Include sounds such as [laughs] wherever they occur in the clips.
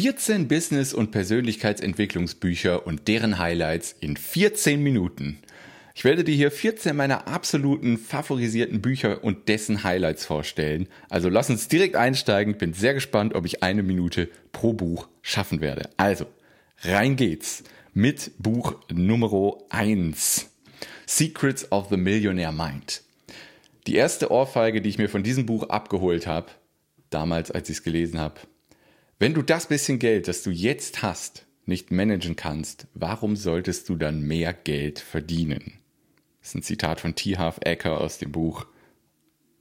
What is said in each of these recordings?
14 Business- und Persönlichkeitsentwicklungsbücher und deren Highlights in 14 Minuten. Ich werde dir hier 14 meiner absoluten favorisierten Bücher und dessen Highlights vorstellen. Also lass uns direkt einsteigen. Bin sehr gespannt, ob ich eine Minute pro Buch schaffen werde. Also, rein geht's mit Buch Nummer 1. Secrets of the Millionaire Mind. Die erste Ohrfeige, die ich mir von diesem Buch abgeholt habe, damals als ich es gelesen habe. Wenn du das bisschen Geld, das du jetzt hast, nicht managen kannst, warum solltest du dann mehr Geld verdienen? Das ist ein Zitat von T. Half Ecker aus dem Buch.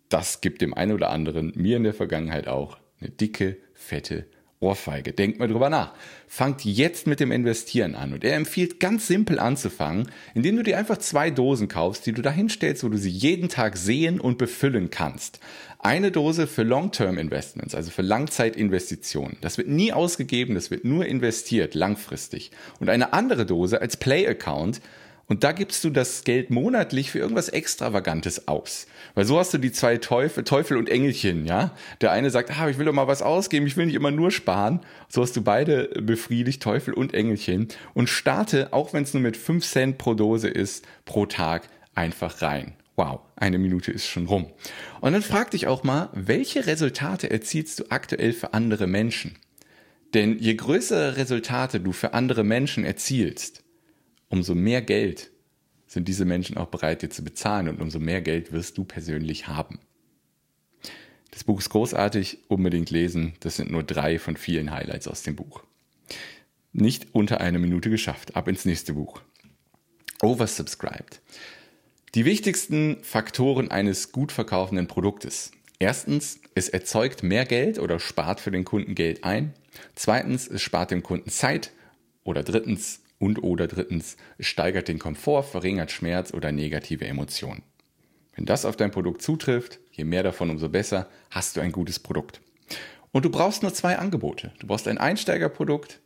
Das gibt dem einen oder anderen, mir in der Vergangenheit auch, eine dicke, fette Ohrfeige. Denkt mal drüber nach. Fangt jetzt mit dem Investieren an. Und er empfiehlt ganz simpel anzufangen, indem du dir einfach zwei Dosen kaufst, die du da hinstellst, wo du sie jeden Tag sehen und befüllen kannst. Eine Dose für Long-Term Investments, also für Langzeitinvestitionen. Das wird nie ausgegeben, das wird nur investiert, langfristig. Und eine andere Dose als Play-Account, und da gibst du das Geld monatlich für irgendwas Extravagantes aus. Weil so hast du die zwei Teufel, Teufel und Engelchen, ja. Der eine sagt, ah, ich will doch mal was ausgeben, ich will nicht immer nur sparen. So hast du beide befriedigt, Teufel und Engelchen. Und starte, auch wenn es nur mit 5 Cent pro Dose ist, pro Tag einfach rein. Wow, eine Minute ist schon rum. Und dann frag dich auch mal, welche Resultate erzielst du aktuell für andere Menschen? Denn je größere Resultate du für andere Menschen erzielst, umso mehr Geld sind diese Menschen auch bereit, dir zu bezahlen und umso mehr Geld wirst du persönlich haben. Das Buch ist großartig, unbedingt lesen. Das sind nur drei von vielen Highlights aus dem Buch. Nicht unter eine Minute geschafft. Ab ins nächste Buch. Oversubscribed. Die wichtigsten Faktoren eines gut verkaufenden Produktes. Erstens, es erzeugt mehr Geld oder spart für den Kunden Geld ein. Zweitens, es spart dem Kunden Zeit. Oder drittens, und oder drittens, steigert den Komfort, verringert Schmerz oder negative Emotionen. Wenn das auf dein Produkt zutrifft, je mehr davon, umso besser, hast du ein gutes Produkt. Und du brauchst nur zwei Angebote. Du brauchst ein Einsteigerprodukt,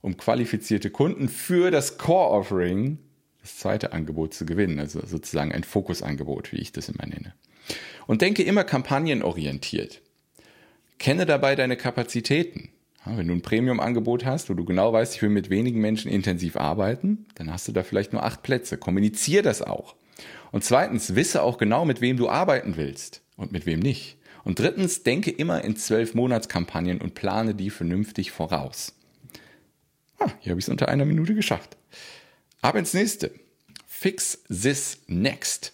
um qualifizierte Kunden für das Core-Offering, das zweite Angebot zu gewinnen, also sozusagen ein Fokusangebot, wie ich das immer nenne. Und denke immer kampagnenorientiert. Kenne dabei deine Kapazitäten. Wenn du ein Premium-Angebot hast, wo du genau weißt, ich will mit wenigen Menschen intensiv arbeiten, dann hast du da vielleicht nur acht Plätze. Kommunizier das auch. Und zweitens, wisse auch genau, mit wem du arbeiten willst und mit wem nicht. Und drittens, denke immer in zwölf Monatskampagnen und plane die vernünftig voraus. Ah, hier habe ich es unter einer Minute geschafft. Aber ins nächste. Fix this next.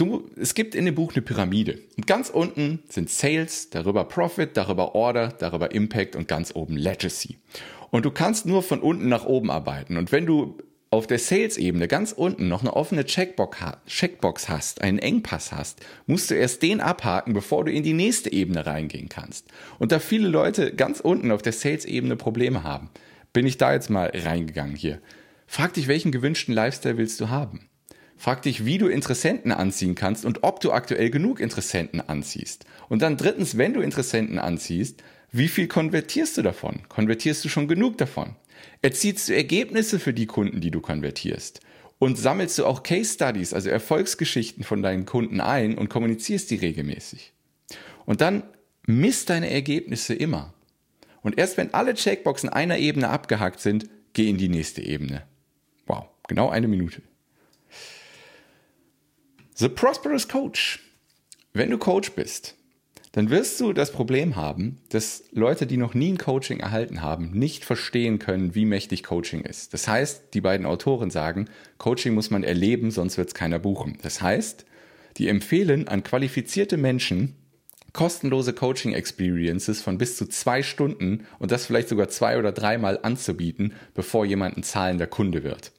Du, es gibt in dem Buch eine Pyramide. Und ganz unten sind Sales, darüber Profit, darüber Order, darüber Impact und ganz oben Legacy. Und du kannst nur von unten nach oben arbeiten. Und wenn du auf der Sales-Ebene ganz unten noch eine offene Checkbox hast, einen Engpass hast, musst du erst den abhaken, bevor du in die nächste Ebene reingehen kannst. Und da viele Leute ganz unten auf der Sales-Ebene Probleme haben, bin ich da jetzt mal reingegangen hier. Frag dich, welchen gewünschten Lifestyle willst du haben? Frag dich, wie du Interessenten anziehen kannst und ob du aktuell genug Interessenten anziehst. Und dann drittens, wenn du Interessenten anziehst, wie viel konvertierst du davon? Konvertierst du schon genug davon? Erzielst du Ergebnisse für die Kunden, die du konvertierst? Und sammelst du auch Case Studies, also Erfolgsgeschichten von deinen Kunden ein und kommunizierst die regelmäßig? Und dann misst deine Ergebnisse immer. Und erst wenn alle Checkboxen einer Ebene abgehakt sind, geh in die nächste Ebene. Wow, genau eine Minute. The Prosperous Coach. Wenn du Coach bist, dann wirst du das Problem haben, dass Leute, die noch nie ein Coaching erhalten haben, nicht verstehen können, wie mächtig Coaching ist. Das heißt, die beiden Autoren sagen, Coaching muss man erleben, sonst wird es keiner buchen. Das heißt, die empfehlen an qualifizierte Menschen kostenlose Coaching-Experiences von bis zu zwei Stunden und das vielleicht sogar zwei oder dreimal anzubieten, bevor jemand ein zahlender Kunde wird.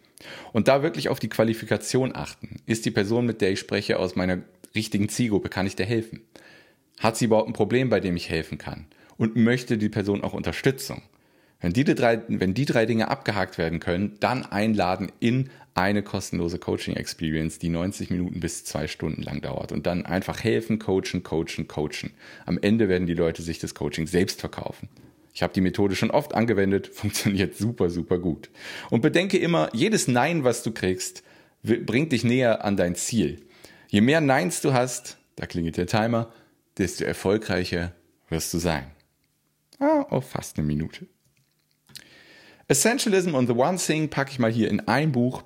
Und da wirklich auf die Qualifikation achten. Ist die Person, mit der ich spreche, aus meiner richtigen Zielgruppe? Kann ich dir helfen? Hat sie überhaupt ein Problem, bei dem ich helfen kann? Und möchte die Person auch Unterstützung? Wenn die, drei, wenn die drei Dinge abgehakt werden können, dann einladen in eine kostenlose Coaching-Experience, die 90 Minuten bis zwei Stunden lang dauert. Und dann einfach helfen, coachen, coachen, coachen. Am Ende werden die Leute sich das Coaching selbst verkaufen. Ich habe die Methode schon oft angewendet, [laughs] funktioniert super, super gut. Und bedenke immer, jedes Nein, was du kriegst, bringt dich näher an dein Ziel. Je mehr Neins du hast, da klingelt der Timer, desto erfolgreicher wirst du sein. Ah, oh, fast eine Minute. Essentialism on the One Thing packe ich mal hier in ein Buch.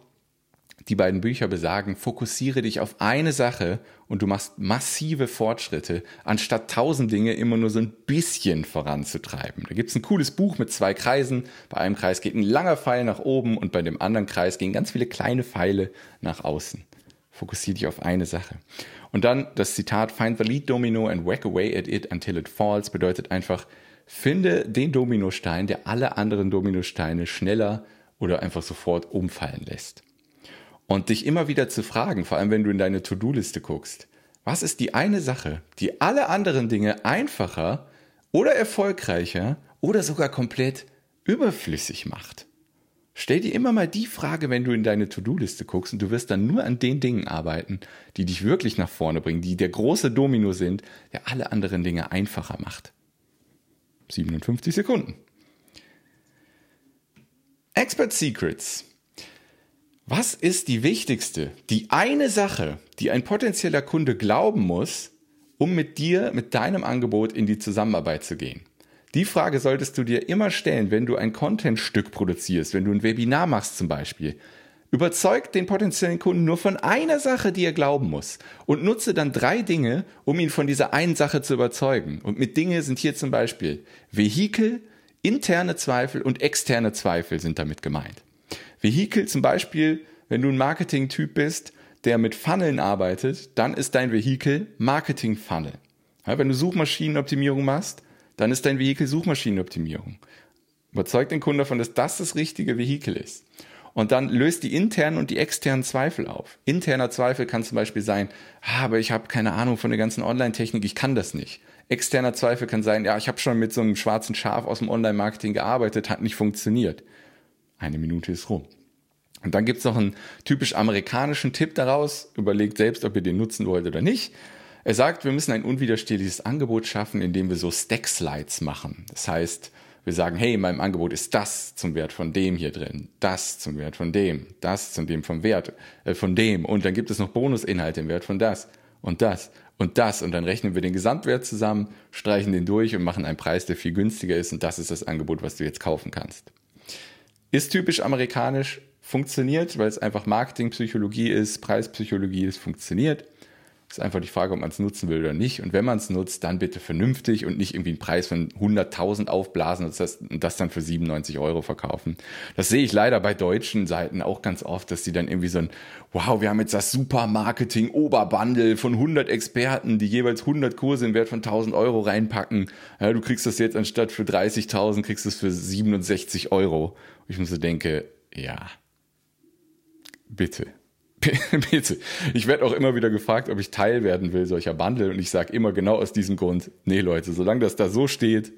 Die beiden Bücher besagen, fokussiere dich auf eine Sache und du machst massive Fortschritte, anstatt tausend Dinge immer nur so ein bisschen voranzutreiben. Da gibt's ein cooles Buch mit zwei Kreisen. Bei einem Kreis geht ein langer Pfeil nach oben und bei dem anderen Kreis gehen ganz viele kleine Pfeile nach außen. Fokussiere dich auf eine Sache. Und dann das Zitat, find the lead domino and whack away at it until it falls, bedeutet einfach, finde den Dominostein, der alle anderen Dominosteine schneller oder einfach sofort umfallen lässt. Und dich immer wieder zu fragen, vor allem wenn du in deine To-Do-Liste guckst, was ist die eine Sache, die alle anderen Dinge einfacher oder erfolgreicher oder sogar komplett überflüssig macht? Stell dir immer mal die Frage, wenn du in deine To-Do-Liste guckst und du wirst dann nur an den Dingen arbeiten, die dich wirklich nach vorne bringen, die der große Domino sind, der alle anderen Dinge einfacher macht. 57 Sekunden. Expert Secrets was ist die wichtigste, die eine Sache, die ein potenzieller Kunde glauben muss, um mit dir, mit deinem Angebot in die Zusammenarbeit zu gehen? Die Frage solltest du dir immer stellen, wenn du ein Contentstück produzierst, wenn du ein Webinar machst zum Beispiel. Überzeug den potenziellen Kunden nur von einer Sache, die er glauben muss und nutze dann drei Dinge, um ihn von dieser einen Sache zu überzeugen. Und mit Dinge sind hier zum Beispiel Vehikel, interne Zweifel und externe Zweifel sind damit gemeint. Vehikel zum Beispiel, wenn du ein Marketing-Typ bist, der mit Funneln arbeitet, dann ist dein Vehikel Marketing-Funnel. Ja, wenn du Suchmaschinenoptimierung machst, dann ist dein Vehikel Suchmaschinenoptimierung. Überzeug den Kunden davon, dass das das richtige Vehikel ist. Und dann löst die internen und die externen Zweifel auf. Interner Zweifel kann zum Beispiel sein, ah, aber ich habe keine Ahnung von der ganzen Online-Technik, ich kann das nicht. Externer Zweifel kann sein, ja, ich habe schon mit so einem schwarzen Schaf aus dem Online-Marketing gearbeitet, hat nicht funktioniert. Eine Minute ist rum. Und dann gibt's noch einen typisch amerikanischen Tipp daraus. Überlegt selbst, ob ihr den nutzen wollt oder nicht. Er sagt, wir müssen ein unwiderstehliches Angebot schaffen, indem wir so Stack-Slides machen. Das heißt, wir sagen, hey, in meinem Angebot ist das zum Wert von dem hier drin, das zum Wert von dem, das zum dem vom Wert äh, von dem und dann gibt es noch Bonusinhalte im Wert von das und das und das und dann rechnen wir den Gesamtwert zusammen, streichen den durch und machen einen Preis, der viel günstiger ist und das ist das Angebot, was du jetzt kaufen kannst. Ist typisch amerikanisch, funktioniert, weil es einfach Marketingpsychologie ist, Preispsychologie ist, funktioniert. Ist einfach die Frage, ob man es nutzen will oder nicht. Und wenn man es nutzt, dann bitte vernünftig und nicht irgendwie einen Preis von 100.000 aufblasen und das, und das dann für 97 Euro verkaufen. Das sehe ich leider bei deutschen Seiten auch ganz oft, dass die dann irgendwie so ein, wow, wir haben jetzt das super Marketing Oberbundle von 100 Experten, die jeweils 100 Kurse im Wert von 1000 Euro reinpacken. Ja, du kriegst das jetzt anstatt für 30.000, kriegst es für 67 Euro. Ich muss so denke, ja, bitte. [laughs] Bitte. Ich werde auch immer wieder gefragt, ob ich Teil werden will solcher Bundle und ich sage immer genau aus diesem Grund, nee Leute, solange das da so steht,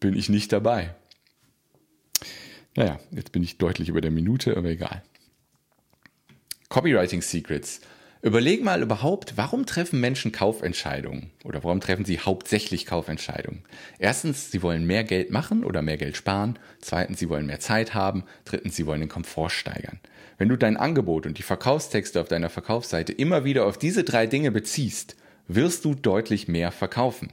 bin ich nicht dabei. Naja, jetzt bin ich deutlich über der Minute, aber egal. Copywriting Secrets. Überleg mal überhaupt, warum treffen Menschen Kaufentscheidungen oder warum treffen sie hauptsächlich Kaufentscheidungen? Erstens, sie wollen mehr Geld machen oder mehr Geld sparen. Zweitens, sie wollen mehr Zeit haben. Drittens, sie wollen den Komfort steigern. Wenn du dein Angebot und die Verkaufstexte auf deiner Verkaufsseite immer wieder auf diese drei Dinge beziehst, wirst du deutlich mehr verkaufen.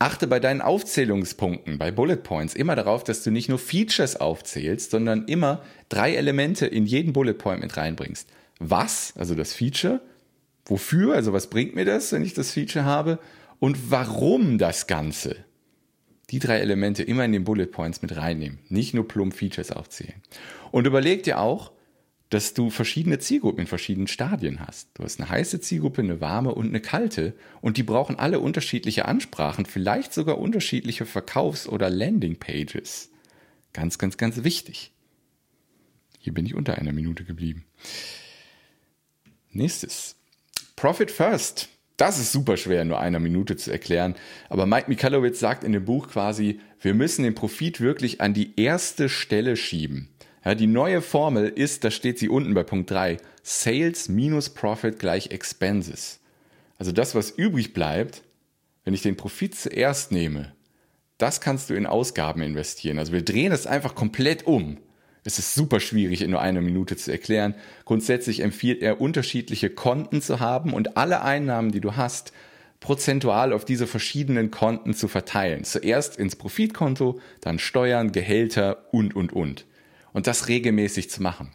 Achte bei deinen Aufzählungspunkten, bei Bullet Points, immer darauf, dass du nicht nur Features aufzählst, sondern immer drei Elemente in jeden Bullet Point mit reinbringst was, also das Feature, wofür, also was bringt mir das, wenn ich das Feature habe und warum das Ganze. Die drei Elemente immer in den Bullet Points mit reinnehmen, nicht nur plump Features aufzählen. Und überleg dir auch, dass du verschiedene Zielgruppen in verschiedenen Stadien hast. Du hast eine heiße Zielgruppe, eine warme und eine kalte und die brauchen alle unterschiedliche Ansprachen, vielleicht sogar unterschiedliche Verkaufs- oder Landing-Pages. Ganz, ganz, ganz wichtig. Hier bin ich unter einer Minute geblieben. Nächstes. Profit First. Das ist super schwer in nur einer Minute zu erklären. Aber Mike Michalowicz sagt in dem Buch quasi, wir müssen den Profit wirklich an die erste Stelle schieben. Ja, die neue Formel ist, da steht sie unten bei Punkt 3, Sales minus Profit gleich Expenses. Also das, was übrig bleibt, wenn ich den Profit zuerst nehme, das kannst du in Ausgaben investieren. Also wir drehen es einfach komplett um. Es ist super schwierig in nur einer Minute zu erklären. Grundsätzlich empfiehlt er, unterschiedliche Konten zu haben und alle Einnahmen, die du hast, prozentual auf diese verschiedenen Konten zu verteilen. Zuerst ins Profitkonto, dann Steuern, Gehälter und, und, und. Und das regelmäßig zu machen.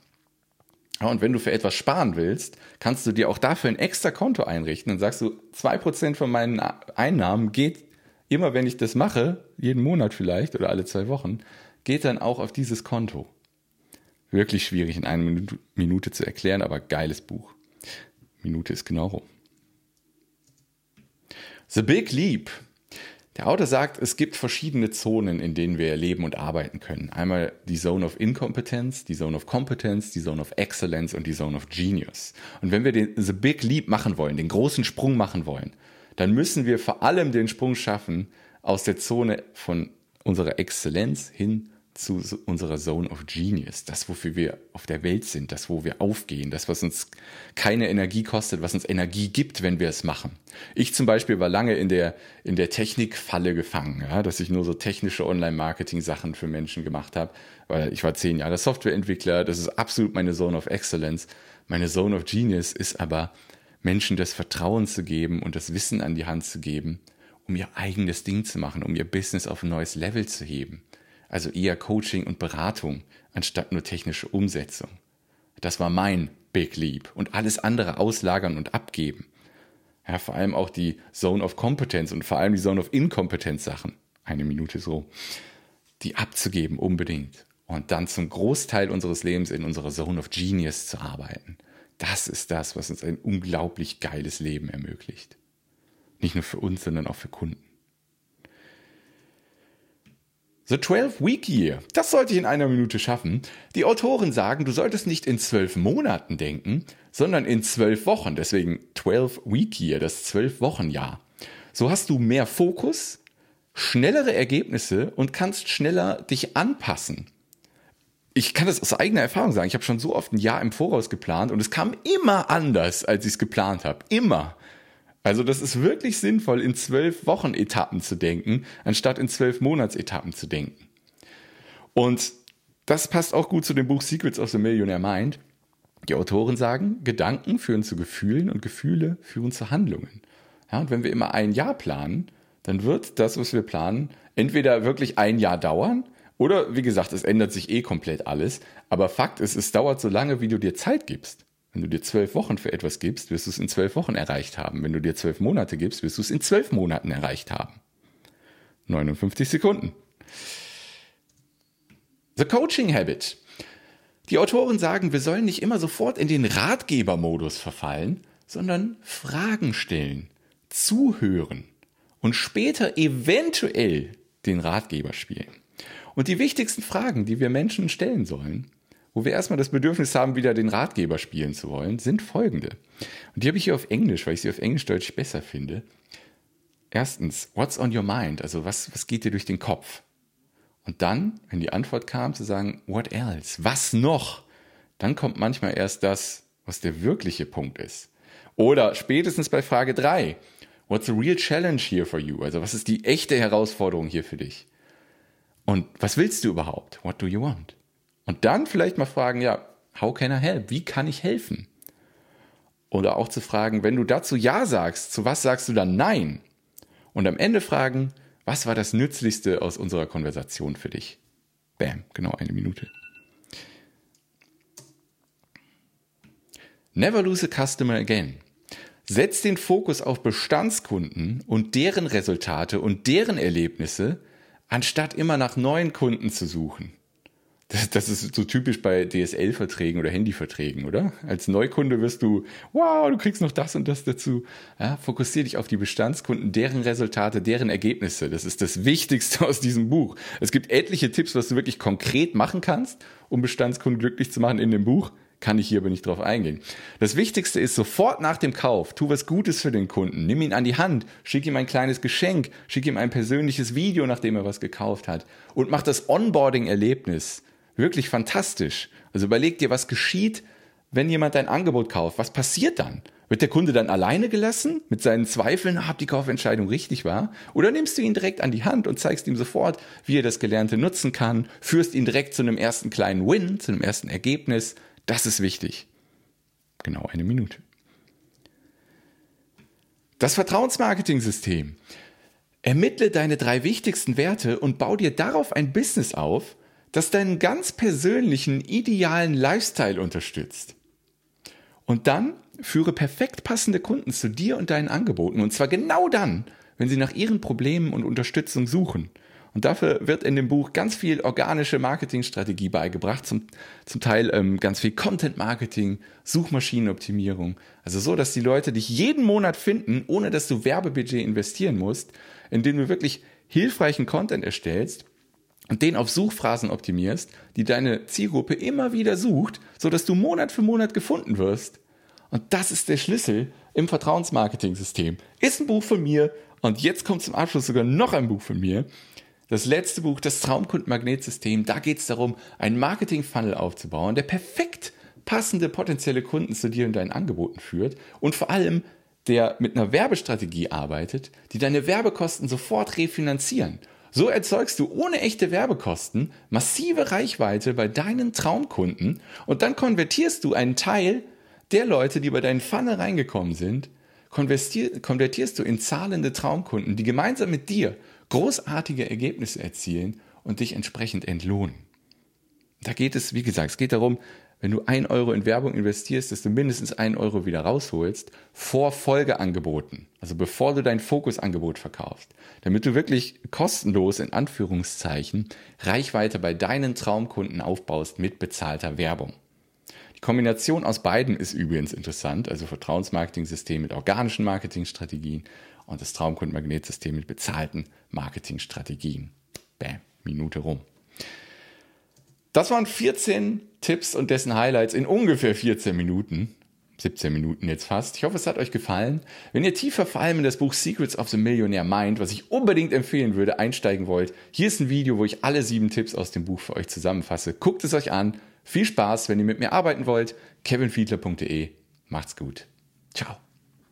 Und wenn du für etwas sparen willst, kannst du dir auch dafür ein extra Konto einrichten. Dann sagst du, zwei Prozent von meinen Einnahmen geht immer, wenn ich das mache, jeden Monat vielleicht oder alle zwei Wochen, geht dann auch auf dieses Konto. Wirklich schwierig in einer Minute zu erklären, aber geiles Buch. Minute ist genau rum. The Big Leap. Der Autor sagt, es gibt verschiedene Zonen, in denen wir leben und arbeiten können. Einmal die Zone of Incompetence, die Zone of Competence, die Zone of Excellence und die Zone of Genius. Und wenn wir den The Big Leap machen wollen, den großen Sprung machen wollen, dann müssen wir vor allem den Sprung schaffen aus der Zone von unserer Exzellenz hin zu unserer Zone of Genius, das, wofür wir auf der Welt sind, das, wo wir aufgehen, das, was uns keine Energie kostet, was uns Energie gibt, wenn wir es machen. Ich zum Beispiel war lange in der, in der Technikfalle gefangen, ja, dass ich nur so technische Online-Marketing-Sachen für Menschen gemacht habe, weil ich war zehn Jahre Softwareentwickler, das ist absolut meine Zone of Excellence. Meine Zone of Genius ist aber, Menschen das Vertrauen zu geben und das Wissen an die Hand zu geben, um ihr eigenes Ding zu machen, um ihr Business auf ein neues Level zu heben also eher Coaching und Beratung anstatt nur technische Umsetzung. Das war mein Big Leap und alles andere auslagern und abgeben. Ja, vor allem auch die Zone of Competence und vor allem die Zone of Inkompetenz Sachen. Eine Minute so. Die abzugeben unbedingt. Und dann zum Großteil unseres Lebens in unserer Zone of Genius zu arbeiten. Das ist das, was uns ein unglaublich geiles Leben ermöglicht. Nicht nur für uns, sondern auch für Kunden. The 12-Week Year. Das sollte ich in einer Minute schaffen. Die Autoren sagen, du solltest nicht in zwölf Monaten denken, sondern in zwölf Wochen. Deswegen 12-Week Year, das zwölf-Wochen-Jahr. So hast du mehr Fokus, schnellere Ergebnisse und kannst schneller dich anpassen. Ich kann das aus eigener Erfahrung sagen. Ich habe schon so oft ein Jahr im Voraus geplant und es kam immer anders, als ich es geplant habe. Immer. Also das ist wirklich sinnvoll, in zwölf Wochen Etappen zu denken, anstatt in zwölf Monatsetappen zu denken. Und das passt auch gut zu dem Buch Secrets of the Millionaire Mind. Die Autoren sagen, Gedanken führen zu Gefühlen und Gefühle führen zu Handlungen. Ja, und wenn wir immer ein Jahr planen, dann wird das, was wir planen, entweder wirklich ein Jahr dauern oder, wie gesagt, es ändert sich eh komplett alles. Aber Fakt ist, es dauert so lange, wie du dir Zeit gibst. Wenn du dir zwölf Wochen für etwas gibst, wirst du es in zwölf Wochen erreicht haben. Wenn du dir zwölf Monate gibst, wirst du es in zwölf Monaten erreicht haben. 59 Sekunden. The Coaching Habit. Die Autoren sagen, wir sollen nicht immer sofort in den Ratgebermodus verfallen, sondern Fragen stellen, zuhören und später eventuell den Ratgeber spielen. Und die wichtigsten Fragen, die wir Menschen stellen sollen, wo wir erstmal das Bedürfnis haben, wieder den Ratgeber spielen zu wollen, sind folgende. Und die habe ich hier auf Englisch, weil ich sie auf Englisch deutlich besser finde. Erstens, what's on your mind? Also was, was geht dir durch den Kopf? Und dann, wenn die Antwort kam, zu sagen, what else? Was noch? Dann kommt manchmal erst das, was der wirkliche Punkt ist. Oder spätestens bei Frage drei, what's the real challenge here for you? Also was ist die echte Herausforderung hier für dich? Und was willst du überhaupt? What do you want? Und dann vielleicht mal fragen, ja, how can I help? Wie kann ich helfen? Oder auch zu fragen, wenn du dazu Ja sagst, zu was sagst du dann Nein? Und am Ende fragen, was war das Nützlichste aus unserer Konversation für dich? Bam, genau eine Minute. Never lose a customer again. Setz den Fokus auf Bestandskunden und deren Resultate und deren Erlebnisse, anstatt immer nach neuen Kunden zu suchen. Das, das ist so typisch bei DSL-Verträgen oder Handyverträgen, oder? Als Neukunde wirst du, wow, du kriegst noch das und das dazu. Ja, fokussier dich auf die Bestandskunden, deren Resultate, deren Ergebnisse. Das ist das Wichtigste aus diesem Buch. Es gibt etliche Tipps, was du wirklich konkret machen kannst, um Bestandskunden glücklich zu machen in dem Buch. Kann ich hier aber nicht drauf eingehen. Das Wichtigste ist sofort nach dem Kauf, tu was Gutes für den Kunden, nimm ihn an die Hand, schick ihm ein kleines Geschenk, schick ihm ein persönliches Video, nachdem er was gekauft hat und mach das Onboarding-Erlebnis wirklich fantastisch. Also überleg dir, was geschieht, wenn jemand dein Angebot kauft. Was passiert dann? Wird der Kunde dann alleine gelassen mit seinen Zweifeln, ob die Kaufentscheidung richtig war? Oder nimmst du ihn direkt an die Hand und zeigst ihm sofort, wie er das Gelernte nutzen kann, führst ihn direkt zu einem ersten kleinen Win, zu einem ersten Ergebnis? Das ist wichtig. Genau eine Minute. Das Vertrauensmarketing-System. Ermittle deine drei wichtigsten Werte und bau dir darauf ein Business auf, das deinen ganz persönlichen, idealen Lifestyle unterstützt. Und dann führe perfekt passende Kunden zu dir und deinen Angeboten. Und zwar genau dann, wenn sie nach ihren Problemen und Unterstützung suchen. Und dafür wird in dem Buch ganz viel organische Marketingstrategie beigebracht, zum, zum Teil ähm, ganz viel Content Marketing, Suchmaschinenoptimierung. Also so, dass die Leute dich jeden Monat finden, ohne dass du Werbebudget investieren musst, indem du wirklich hilfreichen Content erstellst und den auf Suchphrasen optimierst, die deine Zielgruppe immer wieder sucht, so dass du Monat für Monat gefunden wirst. Und das ist der Schlüssel im Vertrauensmarketing-System. Ist ein Buch von mir und jetzt kommt zum Abschluss sogar noch ein Buch von mir. Das letzte Buch, das Traumkundenmagnetsystem, da geht es darum, einen Marketing-Funnel aufzubauen, der perfekt passende potenzielle Kunden zu dir und deinen Angeboten führt und vor allem der mit einer Werbestrategie arbeitet, die deine Werbekosten sofort refinanzieren. So erzeugst du ohne echte Werbekosten massive Reichweite bei deinen Traumkunden und dann konvertierst du einen Teil der Leute, die bei deinen Funnel reingekommen sind, konvertierst du in zahlende Traumkunden, die gemeinsam mit dir großartige Ergebnisse erzielen und dich entsprechend entlohnen. Da geht es, wie gesagt, es geht darum, wenn du ein Euro in Werbung investierst, dass du mindestens ein Euro wieder rausholst vor Folgeangeboten, also bevor du dein Fokusangebot verkaufst, damit du wirklich kostenlos in Anführungszeichen Reichweite bei deinen Traumkunden aufbaust mit bezahlter Werbung. Die Kombination aus beiden ist übrigens interessant, also Vertrauensmarketing-System mit organischen Marketingstrategien und das Traumkundenmagnetsystem mit bezahlten Marketingstrategien. Bäm, Minute rum. Das waren 14 Tipps und dessen Highlights in ungefähr 14 Minuten. 17 Minuten jetzt fast. Ich hoffe, es hat euch gefallen. Wenn ihr tiefer vor allem in das Buch Secrets of the Millionaire Mind, was ich unbedingt empfehlen würde, einsteigen wollt, hier ist ein Video, wo ich alle sieben Tipps aus dem Buch für euch zusammenfasse. Guckt es euch an. Viel Spaß, wenn ihr mit mir arbeiten wollt. kevinfiedler.de. Macht's gut. Ciao.